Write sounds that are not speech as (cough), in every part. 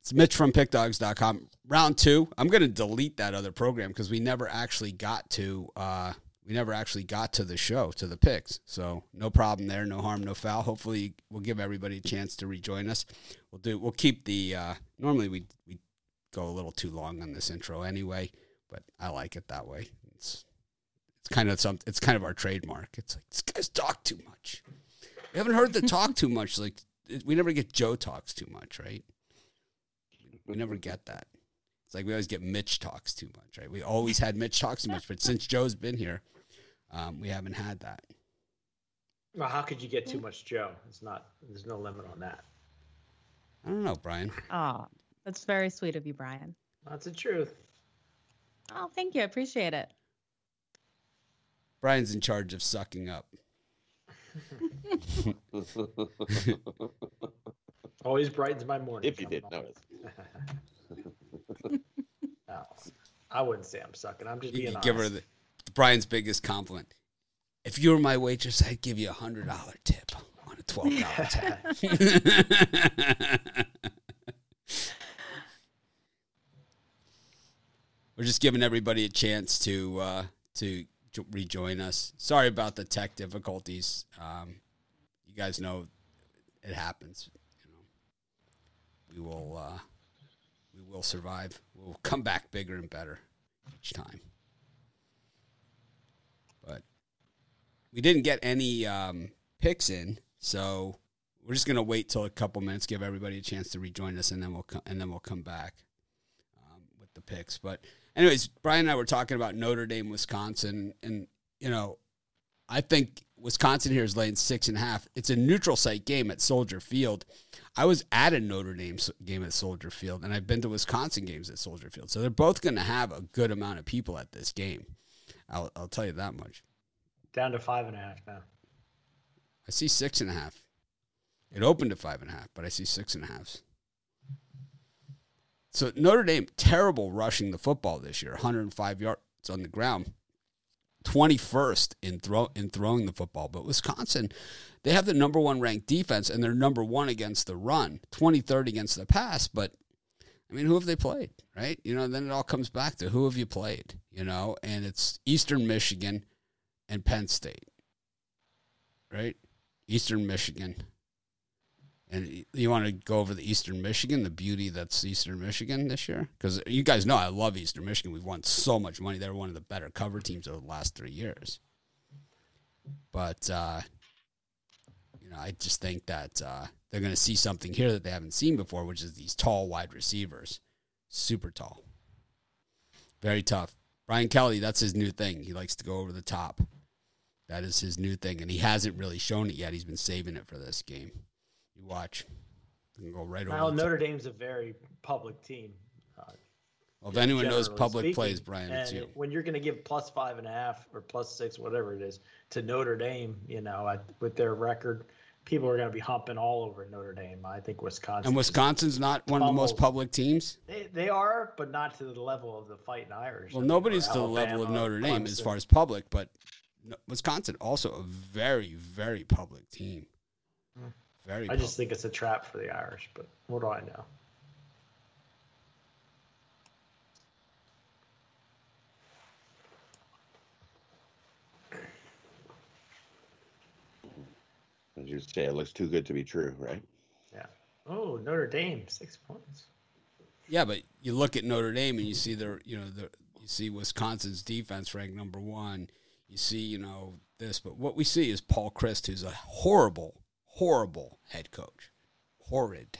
It's Mitch from pickdogs.com. Round two. I'm going to delete that other program because we never actually got to. Uh, we never actually got to the show to the picks. So no problem there no harm no foul. Hopefully we'll give everybody a chance to rejoin us. We'll do we'll keep the uh, normally we we go a little too long on this intro anyway but i like it that way. It's it's kind of some it's kind of our trademark. It's like this guy's talk too much. We haven't heard the talk too much. Like we never get joe talks too much right we never get that it's like we always get Mitch talks too much, right? We always had Mitch talks too much, but since Joe's been here, um, we haven't had that. Well, how could you get too much Joe? It's not. There's no limit on that. I don't know, Brian. Oh, that's very sweet of you, Brian. That's the truth. Oh, thank you. I appreciate it. Brian's in charge of sucking up. (laughs) (laughs) Always brightens my morning. If you did notice. (laughs) no, I wouldn't say I'm sucking. I'm just You being could honest. give her the Brian's biggest compliment. If you were my waitress, I'd give you a hundred dollar tip on a twelve dollar (laughs) tab. (laughs) We're just giving everybody a chance to uh, to jo- rejoin us. Sorry about the tech difficulties. Um, you guys know it happens. We will uh, we will survive. We'll come back bigger and better each time. But we didn't get any um, picks in, so we're just gonna wait till a couple minutes, give everybody a chance to rejoin us, and then we'll co- and then we'll come back um, with the picks. But anyways, Brian and I were talking about Notre Dame, Wisconsin, and you know, I think Wisconsin here is laying six and a half. It's a neutral site game at Soldier Field. I was at a Notre Dame game at Soldier Field, and I've been to Wisconsin games at Soldier Field. So they're both going to have a good amount of people at this game. I'll, I'll tell you that much. Down to five and a half now. I see six and a half. It opened at five and a half, but I see six and a half. So Notre Dame, terrible rushing the football this year, 105 yards on the ground, 21st in throw in throwing the football. But Wisconsin, they have the number one ranked defense, and they're number one against the run, 23rd against the pass. But I mean, who have they played? Right? You know, then it all comes back to who have you played? You know, and it's Eastern Michigan and Penn State. Right? Eastern Michigan. And you want to go over the Eastern Michigan, the beauty that's Eastern Michigan this year? Because you guys know I love Eastern Michigan. We've won so much money. They're one of the better cover teams over the last three years. But, uh, you know, I just think that uh, they're going to see something here that they haven't seen before, which is these tall wide receivers. Super tall. Very tough. Brian Kelly, that's his new thing. He likes to go over the top. That is his new thing, and he hasn't really shown it yet. He's been saving it for this game. You watch. You can go right over. Well, the top. Notre Dame's a very public team. Uh, Well, if anyone knows public speaking. plays, Brian, it's you. When you're going to give plus five and a half or plus six, whatever it is, to Notre Dame, you know, at, with their record, people are going to be humping all over Notre Dame. I think Wisconsin. And Wisconsin's not one of the most public teams. They, they are, but not to the level of the Fighting Irish. Well, nobody's to the level of Notre Dame as far as public, but Wisconsin also a very, very public team. Very. I just think it's a trap for the Irish, but what do I know? As you say, it looks too good to be true, right? Yeah. Oh, Notre Dame, six points. Yeah, but you look at Notre Dame and you see their, you know, the you see Wisconsin's defense ranked number one. You see, you know, this, but what we see is Paul Chryst, who's a horrible, horrible head coach, horrid,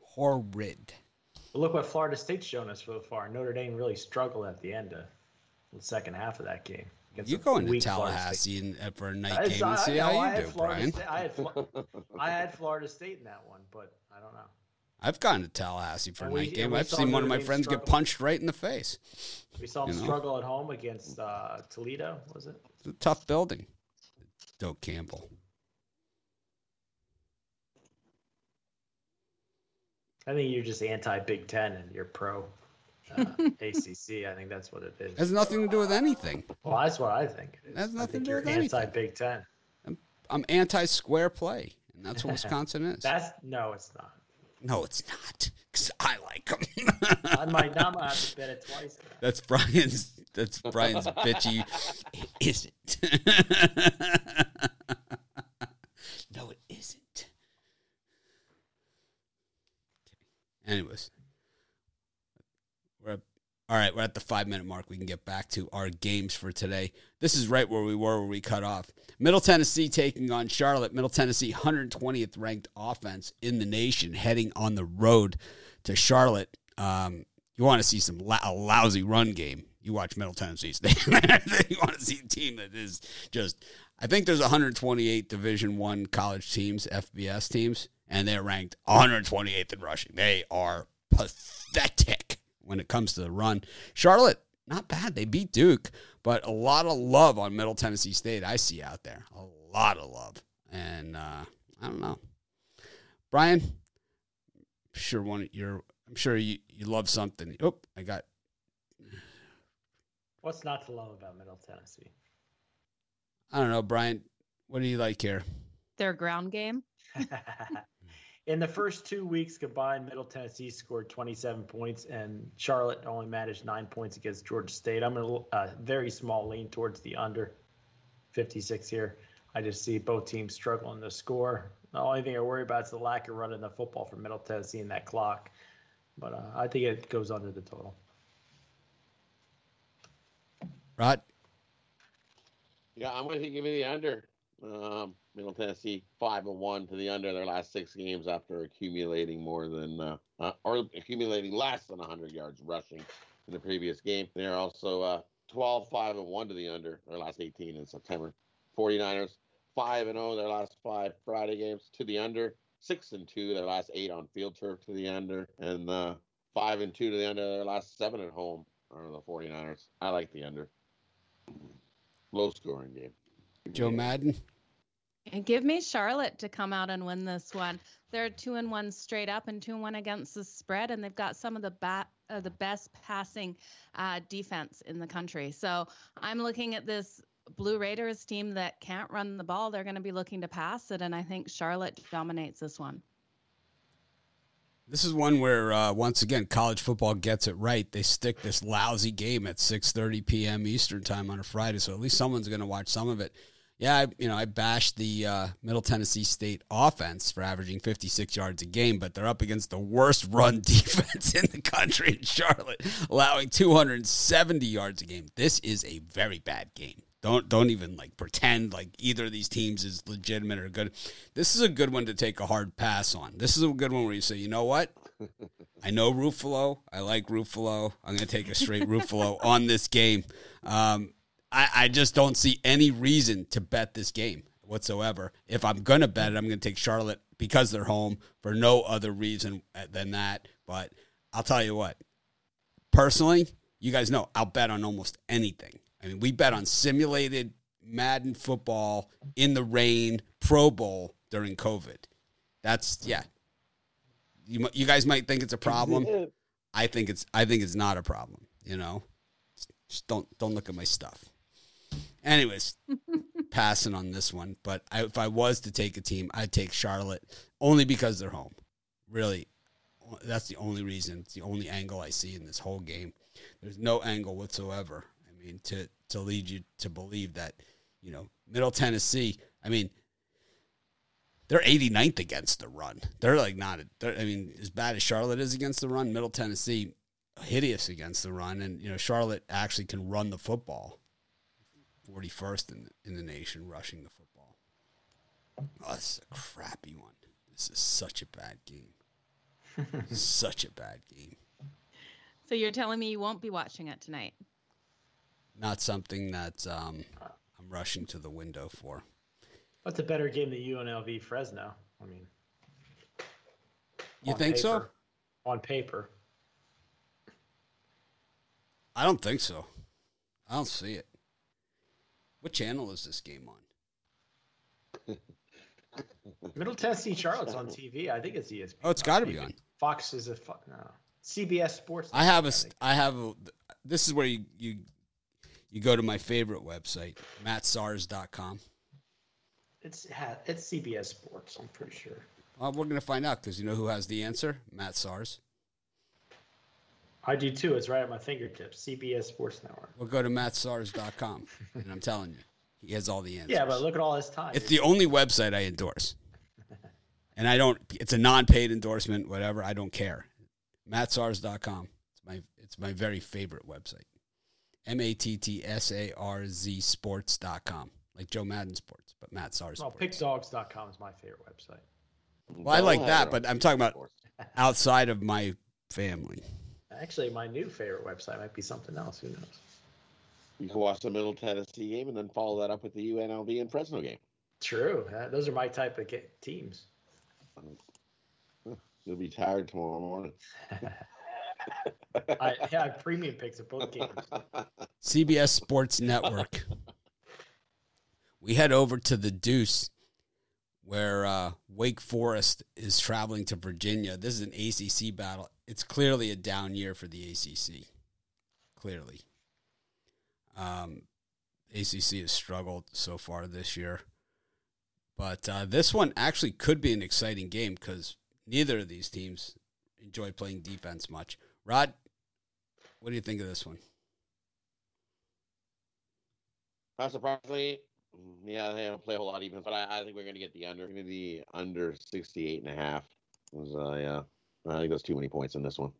horrid. But look what Florida State's shown us so far. Notre Dame really struggled at the end of the second half of that game. You a go into weak Florida State. Tallahassee uh, for a night I- game and see I- how no, I you do, Florida Brian. State- I had, (laughs) I had Florida State in that one, but I don't know. I've gone to Tallahassee for a And night game. I've seen one of my Dame friends get punched right in the face. We saw them You know. struggle at home against uh, Toledo, was it? It's a tough building. Doak Campbell. I think you're just anti Big Ten and you're pro uh, (laughs) ACC. I think that's what it is. has nothing to do with anything. well, that's what I think. it is. Has nothing think to do with anything. you're anti Big Ten. I'm anti square play, and that's what (laughs) Wisconsin is. That's no, it's not. No, it's not. Because I like them. I might not might have to bet it twice. (laughs) That's Brian's. That's Brian's bitchy. Is It isn't. no, it isn't. Anyways, we're all right. We're at the five minute mark. We can get back to our games for today. This is right where we were where we cut off. Middle Tennessee taking on Charlotte. Middle Tennessee, 120th ranked offense in the nation, heading on the road to Charlotte. Um, you want to see some la- a lousy run game. You watch Middle Tennessee (laughs) you want to see a team that is just. I think there's 128 Division One college teams, FBS teams, and they're ranked 128th in rushing. They are pathetic when it comes to the run. Charlotte, not bad. They beat Duke, but a lot of love on Middle Tennessee State. I see out there a lot of love, and uh, I don't know, Brian. Sure, one you're. I'm sure you you love something. Oh, I got What's not to love about Middle Tennessee? I don't know, Brian. What do you like here? Their ground game. (laughs) In the first two weeks combined, Middle Tennessee scored 27 points, and Charlotte only managed nine points against Georgia State. I'm a uh, very small lean towards the under 56 here. I just see both teams struggling to score. The only thing I worry about is the lack of running the football for Middle Tennessee in that clock. But uh, I think it goes under the total. Rod? Yeah, I'm going to give you the under. Um, Middle Tennessee five and one to the under in their last six games after accumulating more than uh, uh, or accumulating less than 100 yards rushing in the previous game. They're also uh, 12 5 and one to the under their last 18 in September. 49ers five and 0 their last five Friday games to the under. Six and two their last eight on field turf to the under, and uh, five and two to the under their last seven at home are the 49ers. I like the under. Low scoring game. Joe Madden? And give me Charlotte to come out and win this one. They're two and one straight up and two and one against the spread, and they've got some of the bat, uh, the best passing uh, defense in the country. So I'm looking at this Blue Raiders team that can't run the ball. They're going to be looking to pass it, and I think Charlotte dominates this one. This is one where uh, once again college football gets it right. They stick this lousy game at 6:30 p.m. Eastern time on a Friday, so at least someone's going to watch some of it. Yeah, I, you know, I bashed the uh, Middle Tennessee State offense for averaging 56 yards a game, but they're up against the worst (laughs) run defense in the country in Charlotte, allowing 270 yards a game. This is a very bad game. Don't don't even like pretend like either of these teams is legitimate or good. This is a good one to take a hard pass on. This is a good one where you say, you know what? I know Ruffalo. I like Ruffalo. I'm going to take a straight Ruffalo (laughs) on this game. Um, I, I just don't see any reason to bet this game whatsoever. If I'm going to bet it, I'm going to take Charlotte because they're home for no other reason uh, than that. But I'll tell you what, personally, you guys know I'll bet on almost anything. I mean, we bet on simulated Madden football in the rain, Pro Bowl during COVID. That's yeah. You you guys might think it's a problem. (laughs) I think it's I think it's not a problem. You know, just don't don't look at my stuff. Anyways, (laughs) passing on this one. But I, if I was to take a team, I'd take Charlotte only because they're home. Really, that's the only reason. It's the only angle I see in this whole game. There's no angle whatsoever. I mean, to to lead you to believe that, you know, Middle Tennessee. I mean, they're 89th against the run. They're like not. They're, I mean, as bad as Charlotte is against the run, Middle Tennessee hideous against the run, and you know Charlotte actually can run the football. 41st in the, in the nation rushing the football. Oh, this is a crappy one. This is such a bad game. (laughs) such a bad game. So you're telling me you won't be watching it tonight? Not something that um, I'm rushing to the window for. What's a better game than UNLV Fresno? I mean, you think paper, so? On paper, I don't think so. I don't see it. What channel is this game on? (laughs) Middle Tennessee Charlotte's on TV. I think it's ESPN. Oh, it's got to be on. Fox is a fo- no. CBS Sports. I have a. I st- think. I have a. This is where you you you go to my favorite website, mattsarz.com. It's it's CBS Sports. I'm pretty sure. Well, we're going to find out because you know who has the answer? Matt Sarz. I do too. It's right at my fingertips. CBS Sports Network. We'll go to mattsarz.com, and I'm telling you, he has all the answers. Yeah, but look at all his time. It's the only website I endorse. And I don't it's a non-paid endorsement, whatever, I don't care. mattsarz.com. It's my it's my very favorite website. M A T T S A R Z sports.com. Like Joe Madden Sports, but Matt Sarz. well, Sports. pickdogs.com is my favorite website. Well, I like that, but I'm talking about- Outside of my family. Actually, my new favorite website might be something else. Who knows? You can watch the Middle Tennessee game and then follow that up with the UNLV and Fresno game. True. Uh, those are my type of ga- teams. (laughs) You'll be tired tomorrow morning. (laughs) I, yeah, I have premium picks at both games. (laughs) CBS Sports Network. we head over to the Deuce, where uh, Wake Forest is traveling to Virginia. This is an ACC battle. It's clearly a down year for the ACC. Clearly, um, ACC has struggled so far this year, but uh, this one actually could be an exciting game because neither of these teams enjoy playing defense much. Rod, what do you think of this one? Not surprisingly, yeah, they don't play a whole lot defense, but I, I think we're going to get the under. Maybe the under 68 and a half. Was, uh, yeah, I think that's too many points in this one.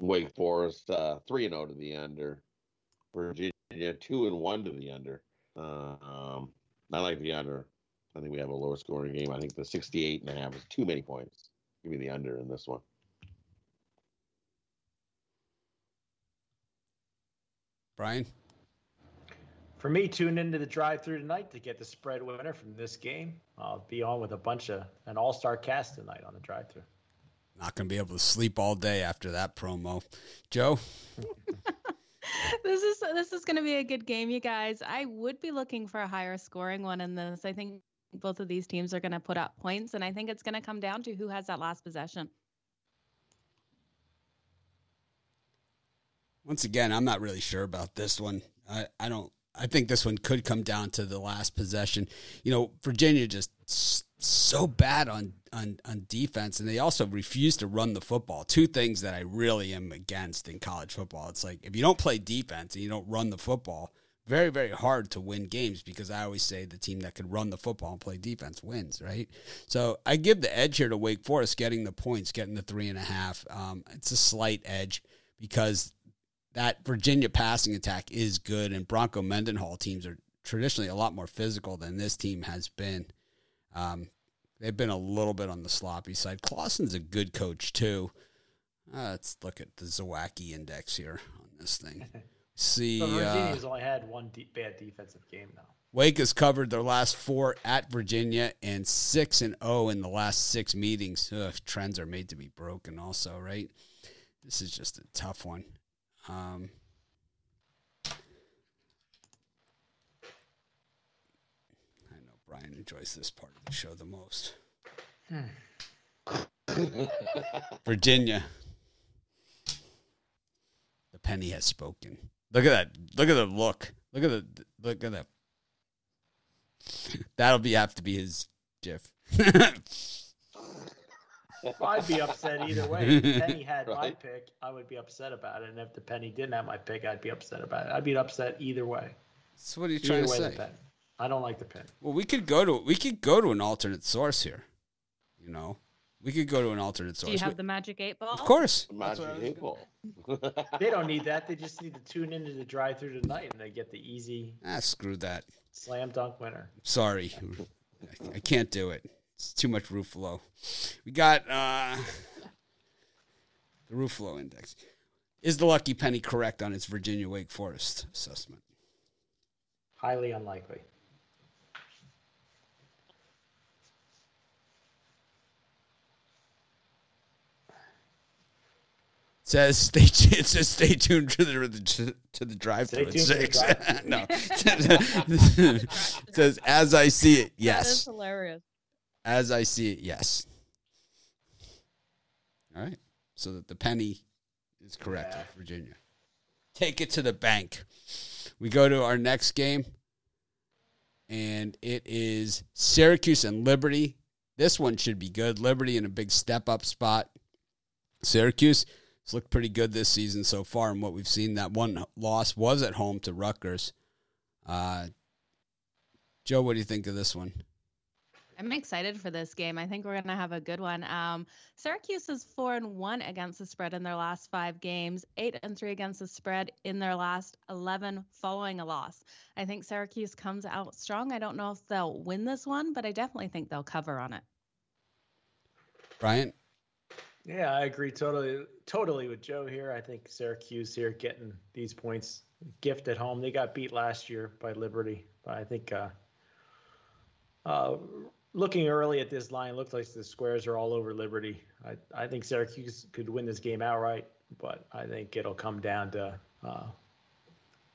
Wake Forest, uh, 3 and 0 to the under. Virginia, 2 and 1 to the under. Uh, um, I like the under. I think we have a lower scoring game. I think the 68 and a half is too many points. Give me the under in this one. Brian? For me, tune into the drive-through tonight to get the spread winner from this game. I'll be on with a bunch of an all-star cast tonight on the drive-through. Not going to be able to sleep all day after that promo. Joe? (laughs) this is this is going to be a good game, you guys. I would be looking for a higher scoring one in this. I think both of these teams are going to put up points, and I think it's going to come down to who has that last possession. Once again, I'm not really sure about this one. I, I don't. I think this one could come down to the last possession. You know, Virginia just so bad on, on on defense, and they also refuse to run the football. Two things that I really am against in college football. It's like if you don't play defense and you don't run the football, very very hard to win games because I always say the team that can run the football and play defense wins, right? So I give the edge here to Wake Forest, getting the points, getting the three and a half. Um, it's a slight edge because that Virginia passing attack is good, and Bronco Mendenhall teams are traditionally a lot more physical than this team has been. Um, they've been a little bit on the sloppy side. Clawson's a good coach too. Uh, let's look at the Zawacki index here on this thing. (laughs) See, So uh, Virginia's only had one de- bad defensive game now. Wake has covered their last four at Virginia and six and zero in the last six meetings. Ugh, trends are made to be broken, also, right? This is just a tough one. Um, I know Brian enjoys this part of the show the most. Hmm. (laughs) Virginia. The penny has spoken. Look at that. Look at the look. Look at the look at that. That'll be have to be his GIF. I'd be upset either way. If the penny (laughs) had my pick, I would be upset about it. And if the penny didn't have my pick, I'd be upset about it. I'd be upset either way. so what are you Either trying to way, the say? Penny. I don't like the penny. Well, we could go to we could go to an alternate source here. You know, we could go to an alternate source. Do you have We- the magic eight ball? of course. Magic eight ball. (laughs) They don't need that. They just need to tune into the drive-through tonight, and they get the easy Ah, screw that. slam dunk winner. Sorry, I, I can't do it. It's too much Ruffalo. We got uh, the Ruffalo index. Is the lucky penny correct on its Virginia Wake Forest assessment? Highly unlikely. Says stay. (laughs) It says stay tuned to the to the drive through at to the six. (laughs) no, it (laughs) says as I see it. That is Yes, hilarious. as I see it. Yes. All right. So that the penny is correct Yeah. Virginia. Take it to the bank. We go to our next game, and it is Syracuse and Liberty. This one should be good. Liberty in a big step up spot. Syracuse has looked pretty good this season so far, and what we've seen that one loss was at home to Rutgers. Uh, Joe, what do you think of this one? I'm excited for this game. I think we're going to have a good one. Um, Syracuse is four and one against the spread in their last five games, eight and three against the spread in their last 11 following a loss. I think Syracuse comes out strong. I don't know if they'll win this one, but I definitely think they'll cover on it. Brian? Yeah, I agree totally totally with Joe here. I think Syracuse here getting these points gift at home. They got beat last year by Liberty, but I think uh, uh, looking early at this line, looks like the squares are all over Liberty. I, I think Syracuse could win this game outright, but I think it'll come down to uh,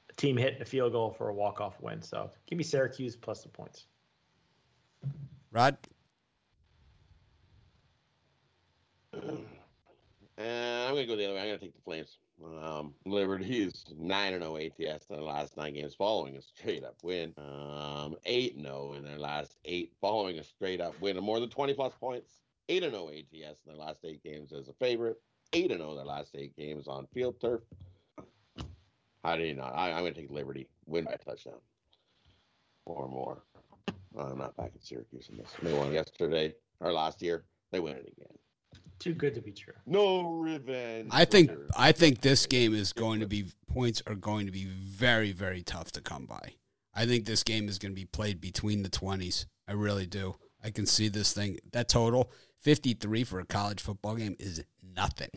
a team hitting a field goal for a walk off win. So give me Syracuse plus the points. Rod? Uh, I'm gonna go the other way. I'm gonna take the Flames. Um, Liberty is nine and zero ATS in the last nine games following a straight up win. Um, eight and zero in their last eight following a straight up win of more than 20 plus points. Eight and zero ATS in their last eight games as a favorite. Eight and zero their last eight games on field turf. How do you not? I, I'm gonna take Liberty win by touchdown or more. I'm not back in Syracuse in this. They won yesterday or last year. They win it again. Too good to be true. No revenge. I think for- I think this game is going to be points are going to be very very tough to come by. I think this game is going to be played between the 20s. I really do. I can see this thing. That total 53 for a college football game is nothing.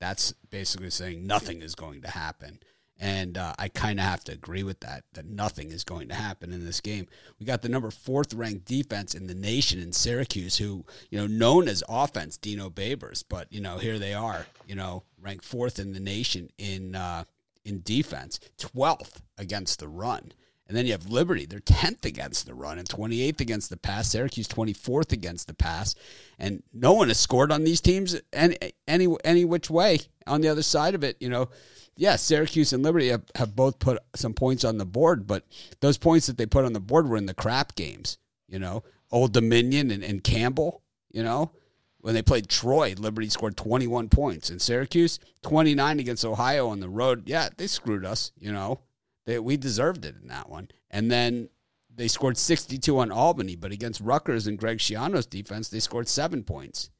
That's basically saying nothing is going to happen. And uh, I kind of have to agree with that, that nothing is going to happen in this game. We got the number fourth ranked defense in the nation in Syracuse, who, you know, known as offense, Dino Babers, but, you know, here they are, you know, ranked fourth in the nation in, uh, in defense, 12th against the run. And then you have Liberty. They're 10th against the run and 28th against the pass. Syracuse 24th against the pass. And no one has scored on these teams any, any, any which way on the other side of it. You know, yeah, Syracuse and Liberty have, have both put some points on the board, but those points that they put on the board were in the crap games. You know, Old Dominion and, and Campbell, you know, when they played Troy, Liberty scored 21 points. And Syracuse, 29 against Ohio on the road. Yeah, they screwed us, you know. They, we deserved it in that one. And then they scored 62 on Albany, but against Rutgers and Greg Schiano's defense, they scored seven points.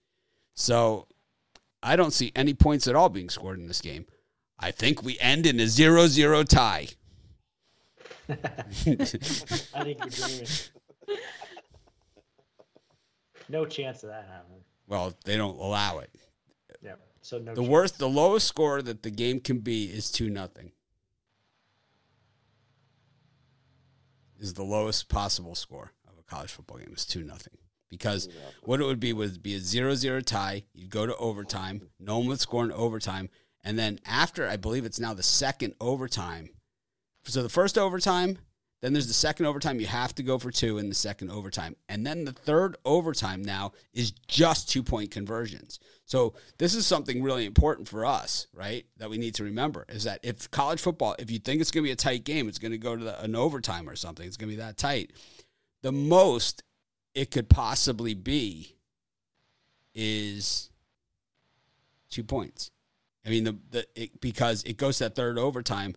So I don't see any points at all being scored in this game. I think we end in a 0 0 tie. (laughs) I think you're dreaming. no chance of that happening. Well, they don't allow it. Yeah. So no. The chance. worst, the lowest score that the game can be is 2 nothing. Is the lowest possible score of a college football game is 2 nothing. Because what it would be would be a 0-0 tie, you'd go to overtime, no one would score in overtime, and then after I believe it's now the second overtime. So the first overtime, then there's the second overtime. You have to go for two in the second overtime. And then the third overtime now is just two point conversions. So this is something really important for us, right? That we need to remember is that if college football, if you think it's going to be a tight game, it's going to go to the, an overtime or something, it's going to be that tight. The most it could possibly be is two points. I mean, the, the it, because it goes to that third overtime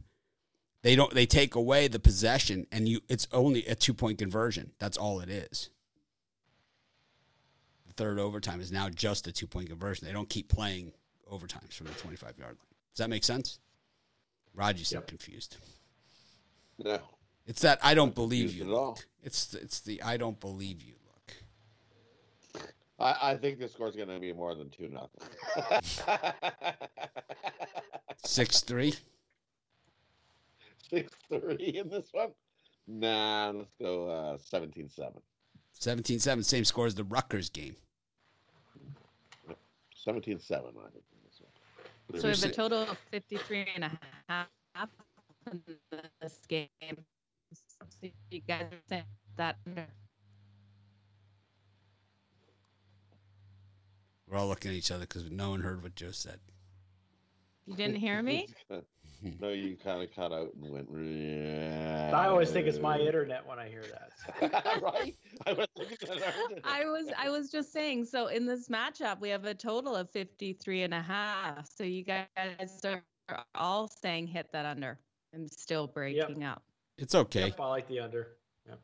they don't they take away the possession and you it's only a two point conversion. That's all it is. The third overtime is now just a two point conversion. They don't keep playing overtimes from the 25 yard line. Does that make sense? Rod you seem Yep. confused. No. it's that i don't believe you at all. look. It's it's the i don't believe you look. I, I think the score's going to be more than 2 nothing. (laughs) 6-3 Six three in this one. Nah, let's go uh, 17-7. 17-7 same score as the Rutgers game 17-7, I think. in this one. So we have a total of 53 and a half in this game. So you guys are saying that we're all looking at each other because no one heard what joe said You didn't hear me? (laughs) no, you kind of cut out and went. (laughs) I always think it's my internet when I hear that. right? I was, I was I was just saying so in this matchup we have a total of 53 and a half. So you guys are all saying hit that under. I'm still breaking yep. up. It's okay. Yep, I like the under. Yep.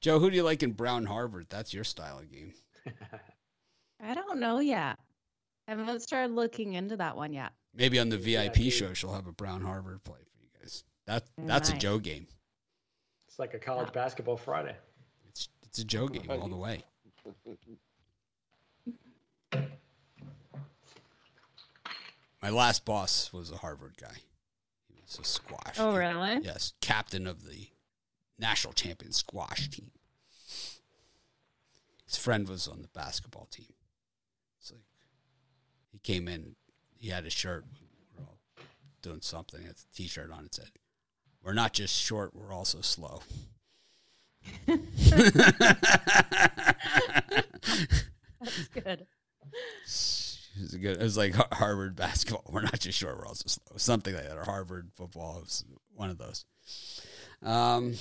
Joe, who do you like in Brown Harvard? That's your style of game. I don't know yet. I haven't started looking into that one yet. Maybe on the VIP yeah, show, she'll have a Brown Harvard play for you guys. That that's nice. a Joe game. It's like a college yeah. basketball Friday. It's it's a Joe game all the way. My last boss was a Harvard guy. He was a squash. Oh, really? Yes, captain of the national champion squash team. His friend was on the basketball team. It's like he came in, he had a shirt. We are all doing something. It's a T-shirt on. It said, "We're not just short. We're also slow." That's good. It was, good, it was like Harvard basketball. We're not just short, we're also slow. Something like that. Or Harvard football It was one of those. Um,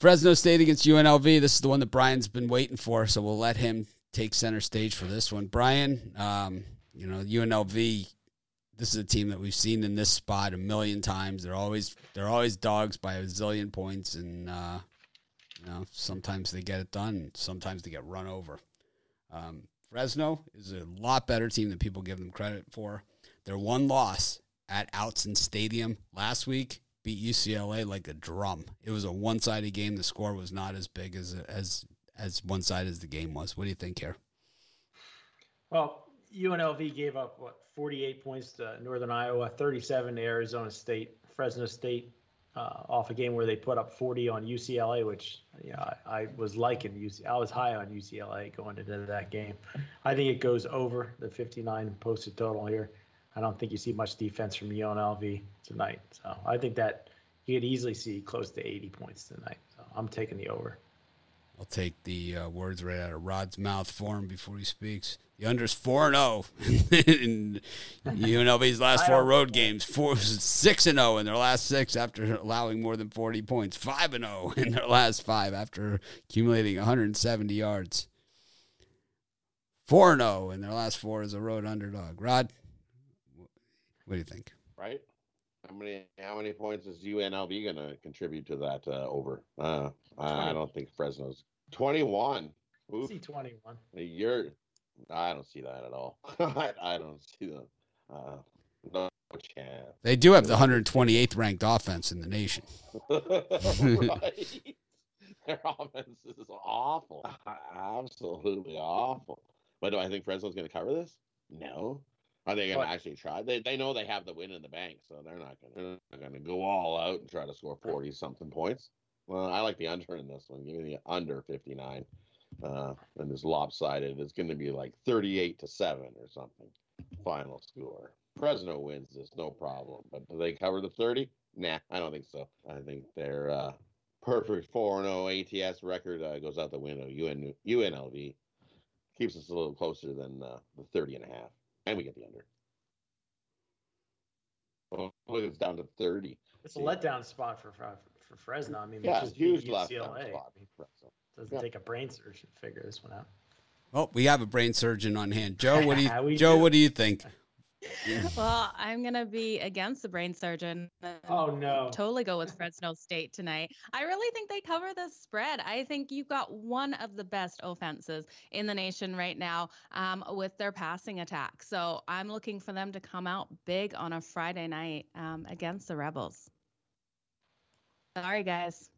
Fresno State against UNLV. This is the one that Brian's been waiting for, so we'll let him take center stage for this one. Brian, um, you know UNLV. This is a team that we've seen in this spot a million times. They're always they're always dogs by a zillion points, and uh, you know sometimes they get it done, sometimes they get run over. Um, Fresno is a lot better team than people give them credit for. Their one loss at Autzen Stadium last week beat UCLA like a drum. It was a one-sided game. The score was not as big as as as one-sided as the game was. What do you think here? Well, UNLV gave up what 48 points to Northern Iowa, 37 to Arizona State. Fresno State uh, off a game where they put up 40 on UCLA, which yeah, I, I was liking UC. I was high on UCLA going into that game. I think it goes over the 59 posted total here. I don't think you see much defense from UNLV tonight. So I think that you could easily see close to 80 points tonight. So I'm taking the over. I'll take the uh, words right out of Rod's mouth for him before he speaks. The under's four and zero oh (laughs) in UNLV's last four road games. Four six and zero oh in their last six after allowing more than forty points. Five and zero oh in their last five after accumulating 170 yards. Four and zero in their last four as a road underdog. Rod, what do you think? Right. How many how many points is UNLV going to contribute to that uh, over? Uh, I don't think Fresno's twenty one. See twenty one. You're. I don't see that at all. (laughs) I, I don't see that. Uh, no chance. They do have the 128th ranked offense in the nation. (laughs) right. Their offense is awful. Absolutely awful. But do I think Fresno's going to cover this? No. Are they going to actually try? They they know they have the win in the bank, so they're not going to going to go all out and try to score forty something points. Well, I like the under in this one. Give me the under fifty nine, uh, and it's lopsided. It's going to be like thirty eight to seven or something. Final score. Fresno wins this, no problem. But do they cover the thirty? Nah, I don't think so. I think their uh, perfect four zero ATS record uh, goes out the window. UN, UNLV keeps us a little closer than uh, the 30 and a half and we get the under. Well, it's down to thirty. It's a letdown spot for for, for Fresno. I mean, yeah, it's huge letdown spot. Doesn't yeah. take a brain surgeon to figure this one out. Well, we have a brain surgeon on hand. Joe, what do you (laughs) Joe? Do. What do you think? (laughs) well, I'm gonna be against the brain surgeon. Oh no! Totally go with Fresno State tonight. I really think they cover the spread. I think you've got one of the best offenses in the nation right now um, with their passing attack. So I'm looking for them to come out big on a Friday night um, against the Rebels. Sorry, guys.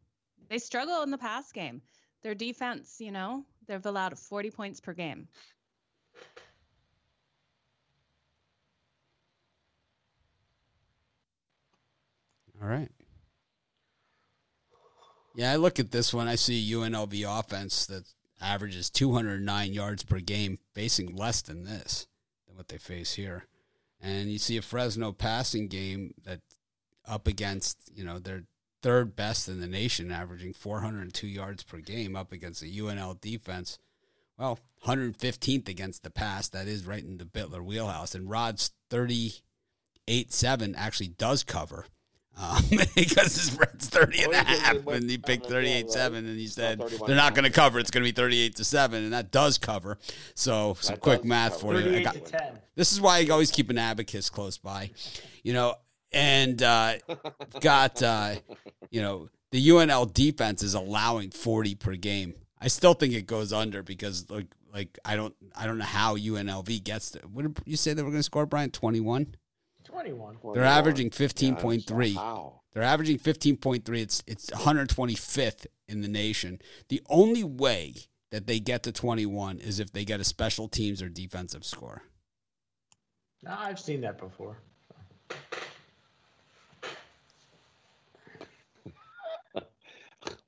They struggle in the pass game. Their defense, you know, they've allowed 40 points per game. All right. Yeah, I look at this one. I see UNLV offense that averages 209 yards per game, facing less than this, than what they face here. And you see a Fresno passing game that up against, you know, their third best in the nation, averaging 402 yards per game, up against a UNL defense well, 115th against the pass. That is right in the Bitler wheelhouse. And Rod's 38 7 actually does cover um, (laughs) because his spread's 30 and a half. And he picked 38 7 and he said they're not going to cover. It's going to be 38 to 7. And that does cover. So, some quick math for you. I 38 got- to 10. this is why I always keep an abacus close by, you know, and uh, (laughs) got, uh, you know, the UNL defense is allowing 40 per game. I still think it goes under because like like I don't I don't know how UNLV gets to, what did you say they were going to score Brian 21? 21. They're averaging Yeah, I don't know 15.3. How? They're averaging 15.3. It's it's 125th in the nation. The only way that they get to 21 is if they get a special teams or defensive score. No, I've seen that before.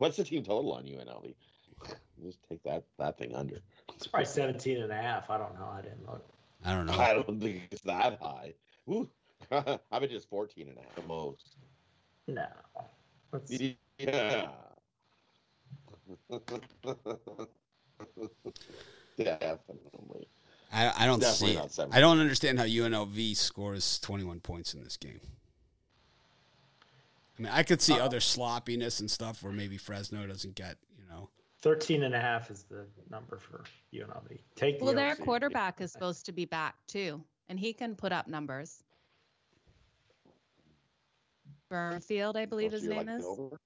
What's the team total on UNLV? Just take that that thing under. It's probably 17 and a half. I don't know. I didn't look. I don't know. (laughs) I don't think it's that high. Ooh. (laughs) I bet it's 14 and a half at most. No. Let's, Yeah. (laughs) Definitely. I, I don't Definitely see not it. I don't understand how UNLV scores 21 points in this game. I mean, I could see Uh, other sloppiness and stuff where maybe Fresno doesn't get, you know. 13 and a half is the number for UNLV. Take the Well, their OC. quarterback is supposed to be back too, and he can put up numbers. Burnfield, I believe Oh, so his you name like is. the over?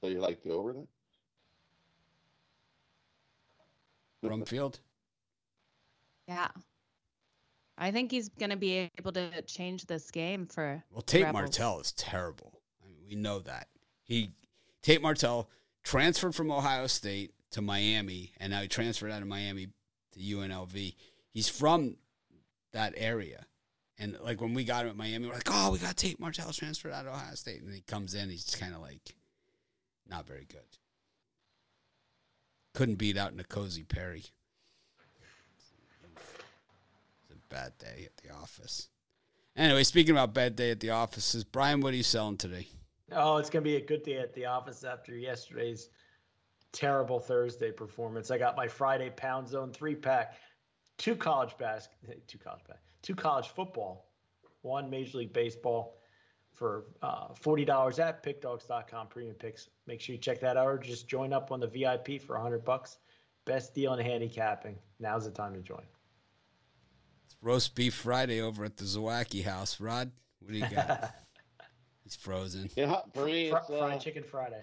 So you like the over then? Brumfield. Yeah. I think he's going to be able to change this game for. Well, Tate Rebels. Martell is terrible. We know that. He Tate Martell transferred from Ohio State to Miami, and now he transferred out of Miami to UNLV. He's from that area. And like when we got him at Miami, we're like, oh, we got Tate Martell transferred out of Ohio State. And he comes in, he's kind of like not very good. Couldn't beat out N'Kosi Perry. It's a bad day at the office. Anyway, speaking about bad day at the offices, Brian, what are you selling today? Oh, it's going to be a good day at the office after yesterday's terrible Thursday performance. I got my Friday Pound Zone three pack, two college basket, two college bas- two college football, one Major League Baseball for uh, $40 at pickdogs.com premium picks. Make sure you check that out or just join up on the VIP for 100 bucks. Best deal in handicapping. Now's the time to join. It's roast beef Friday over at the Zawacki house. Rod, what do you got? (laughs) He's frozen. Yeah, for me, it's uh, Fried Chicken Friday.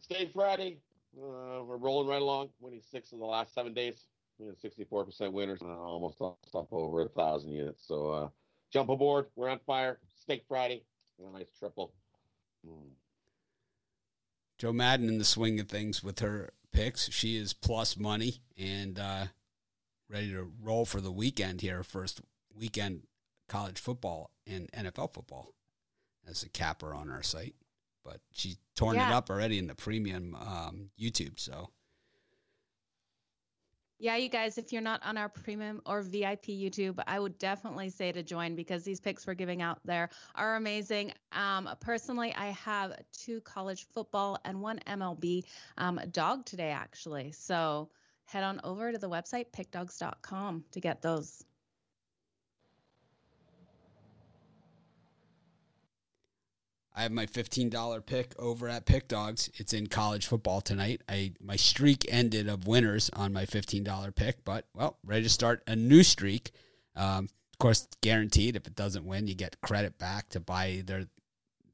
State Friday. Uh, we're rolling right along, winning six of the last seven days. We had 64% winners, uh, almost up, up over a thousand units. So uh, jump aboard. We're on fire. Steak Friday. A nice triple. Mm. Joe Madden in the swing of things with her picks. She is plus money and uh, ready to roll for the weekend here. First weekend college football and NFL football as a capper on our site. But she's torn it up already in the premium um, YouTube. So Yeah, you guys, if you're not on our premium or VIP YouTube, I would definitely say to join because these picks we're giving out there are amazing. Um, personally, I have two college football and one MLB um, dog today, actually. So head on over to the website, pickdogs.com, to get those. I have my fifteen dollar pick over at Pick Dogs. It's in college football tonight. I my streak ended of winners on my fifteen dollar pick, but well, ready to start a new streak. Um, of course, guaranteed. If it doesn't win, you get credit back to buy either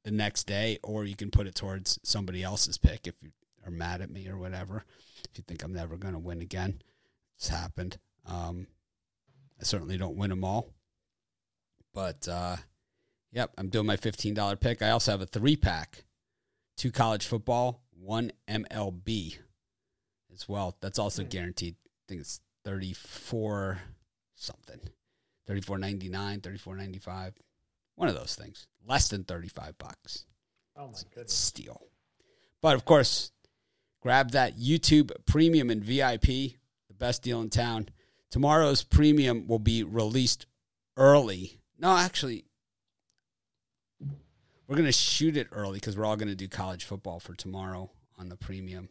the next day, or you can put it towards somebody else's pick if you are mad at me or whatever. If you think I'm never going to win again, it's happened. Um, I certainly don't win them all, but. Uh, Yep, I'm doing my $15 pick. I also have a three pack two college football, one MLB as well. That's also hmm. guaranteed. I think it's 34 something. 34.99, 34.95. One of those things. Less than 35 bucks. Oh my goodness. steal. But of course, grab that YouTube Premium and VIP, the best deal in town. Tomorrow's premium will be released early. No, actually, we're going to shoot it early because we're all going to do college football for tomorrow on the premium.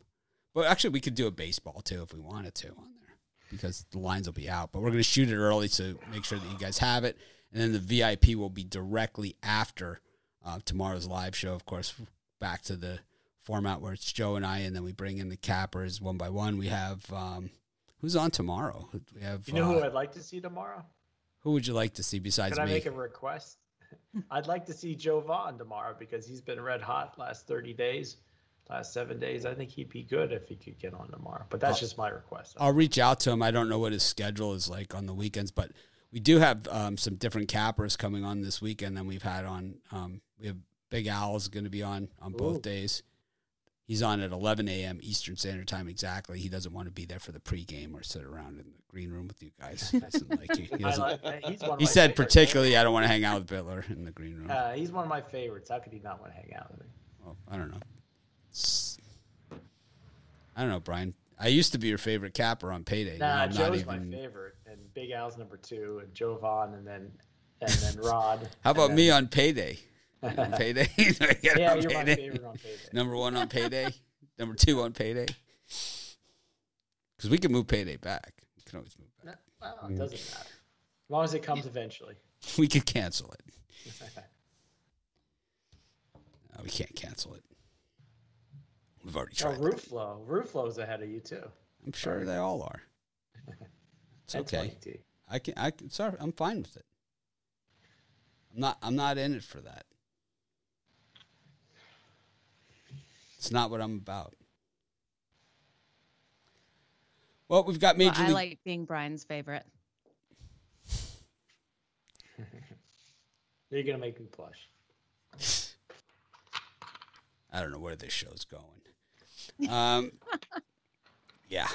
But actually, we could do a baseball too if we wanted to on there. because the lines will be out. But we're going to shoot it early to make sure that you guys have it. And then the VIP will be directly after uh, tomorrow's live show. Of course, back to the format where it's Joe and I, and then we bring in the cappers one by one. We have um, who's on tomorrow? We have You know who uh, I'd like to see tomorrow? who would you like to see besides me? Can I me? make a request? (laughs) I'd like to see Joe Vaughn tomorrow because he's been red hot last 30 days, last seven days. I think he'd be good if he could get on tomorrow. But that's Oh. just my request. I'll reach out to him. I don't know what his schedule is like on the weekends, but we do have um, some different cappers coming on this weekend than we've had on. Um, we have Big Al's going to be on on both days. He's on at 11 a.m. Eastern Standard Time exactly. He doesn't want to be there for the pregame or sit around in the green room with you guys. He like. He, like, he's one he said favorites. particularly, I don't want to hang out with Bitler in the green room. Uh, he's one of my favorites. How could he not want to hang out with me? Well, I don't know. It's- I don't know, Brian. I used to be your favorite capper on payday. Nah, I'm Joe's not even. my favorite, and Big Al's number two, and Joe Vaughn, and then and then Rod. How about and me on payday? On (laughs) payday? Do I get yeah, on you're my favorite on payday. Number one on payday. Number two on payday. Because we can move payday back. We can always move back. No, well, it mm. doesn't matter. As long as it comes eventually. (laughs) We could cancel it. (laughs) No, we can't cancel it. We've already oh, tried. that. roof flow. Roof flow's ahead of you too. I'm sure they all are. It's okay. 20T. I can. I can. Sorry, I'm fine with it. I'm not. I'm not in it for that. It's not what I'm about. Well, we've got Well, Major I League. like being Brian's favorite. You're gonna make me blush. I don't know where this show's going. Um, (laughs) yeah.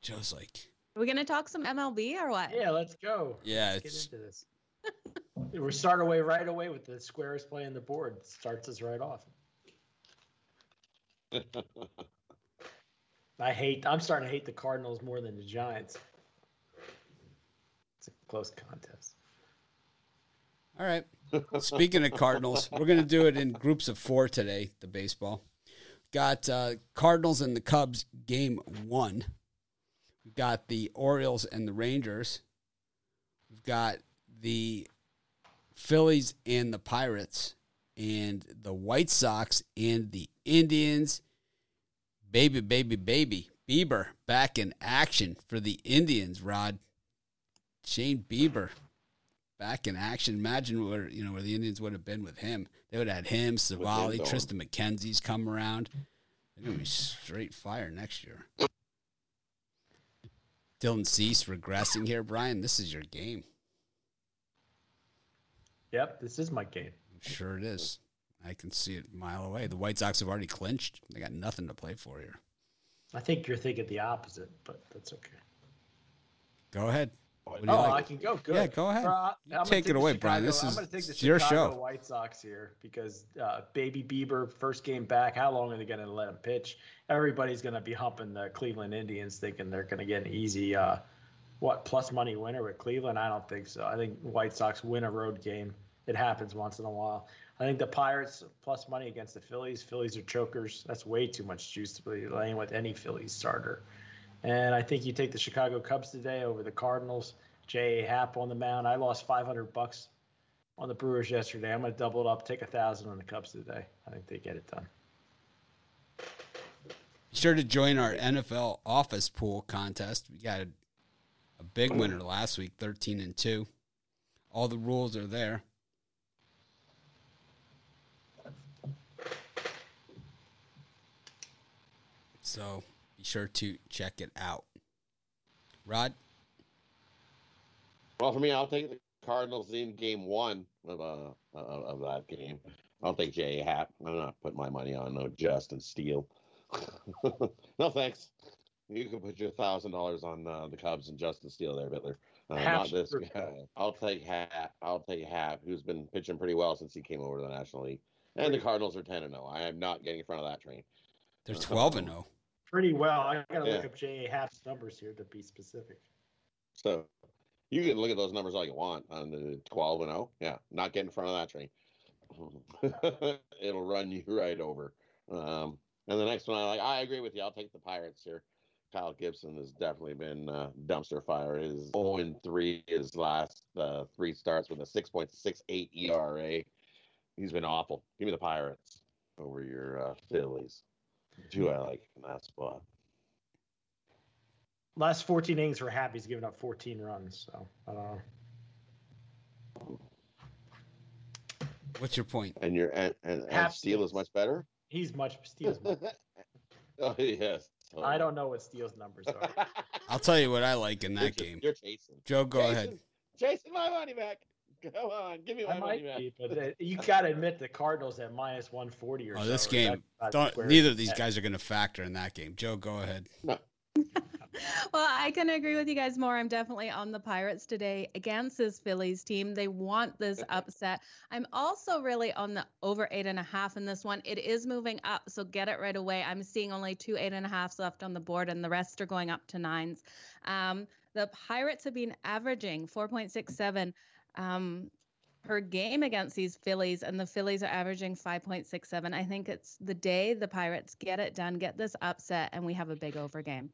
Joe's like, Are we gonna talk some MLB or what? Yeah, let's go. yeah, Let's it's get into this. (laughs) we start away right away with the squares playing the board. Starts us right off. (laughs) I hate. I'm starting to hate the Cardinals more than the Giants. It's a close contest. all right. Speaking of Cardinals, we're going to do it in groups of four today, the baseball. Got uh, Cardinals and the Cubs game one. We've got the Orioles and the Rangers. We've got the Phillies and the Pirates, and the White Sox and the Indians. Baby, baby, baby. Bieber back in action for the Indians, Rod. Shane Bieber back in action. Imagine where you know where the Indians would have been with him. They would have had him, Civale. Triston McKenzie's come around. They're gonna be straight fire next year. Dylan Cease regressing here, Brian. This is your game. Yep, this is my game. Sure it is. I can see it a mile away. The White Sox have already clinched. They got nothing to play for here. I think you're thinking the opposite, but that's okay. Go ahead. What do you Oh, like? I can go. Good. Yeah, go ahead. Bro, I- You I'm gonna take it away, Brian. This Chicago- is- I'm going to take the it's your Chicago show. White Sox here because uh, Baby Bieber first game back. How long are they going to let him pitch? Everybody's going to be humping the Cleveland Indians, thinking they're going to get an easy, uh, what plus money winner with Cleveland. I don't think so. I think White Sox win a road game. It happens once in a while. I think the Pirates plus money against the Phillies. Phillies are chokers. That's way too much juice to be laying with any Phillies starter. And I think you take the Chicago Cubs today over the Cardinals. J.A. Happ on the mound. I lost 500 bucks on the Brewers yesterday. I'm going to double it up, take a thousand on the Cubs today. I think they get it done. Be sure to join our NFL office pool contest. We got a, big winner last week, 13 and 2. All the rules are there. So be sure to check it out. Rod, Well, for me, I'll take the Cardinals in game one of uh of that game. I'll take J. Happ. I'm not putting my money on no Justin Steele. (laughs) no thanks. You can put your thousand dollars on uh, the Cubs and Justin Steele there, Bittler. Uh, not this guy. I'll take Happ. I'll take Happ, who's been pitching pretty well since he came over to the National League. And the Cardinals are ten and zero. I am not getting in front of that train. they're 12 and oh. 0. Pretty well. I got to look up J.A. Happ's numbers here to be specific. So you can look at those numbers all you want on the 12 and 0. Yeah, not get in front of that train. (laughs) It'll run you right over. Um, and the next one, I like. I agree with you. I'll take the Pirates here. Kyle Gibson has definitely been uh, dumpster fire. His 0 3 his last uh, three starts with a 6.68 ERA. He's been awful. Give me the Pirates over your uh, Phillies. Two I like in that spot. Last 14 innings for Happy's given up 14 runs. So I don't know. What's your point? And your and, and, and Half Steele is much better. He's much Steele's. much- (laughs) oh yes. I oh. don't know what Steele's numbers are. (laughs) I'll tell you what I like in You're that game. You're chasing. Joe, go chasing, ahead. Chasing my money back. Go on, give me my I money back. be, but (laughs) you got to admit the Cardinals at minus 140 or Oh, so. this game. that's Don't, neither of these guys are going to factor in that game. Joe, go ahead. (laughs) Well, I can agree with you guys more. I'm definitely on the Pirates today against this Phillies team. They want this upset. I'm also really on the over eight and a half in this one. It is moving up, so get it right away. I'm seeing only two eight and a halfs left on the board, and the rest are going up to nines. Um, the Pirates have been averaging 4.67 um, per game against these Phillies, and the Phillies are averaging 5.67. I think it's the day the Pirates get it done, get this upset, and we have a big over game.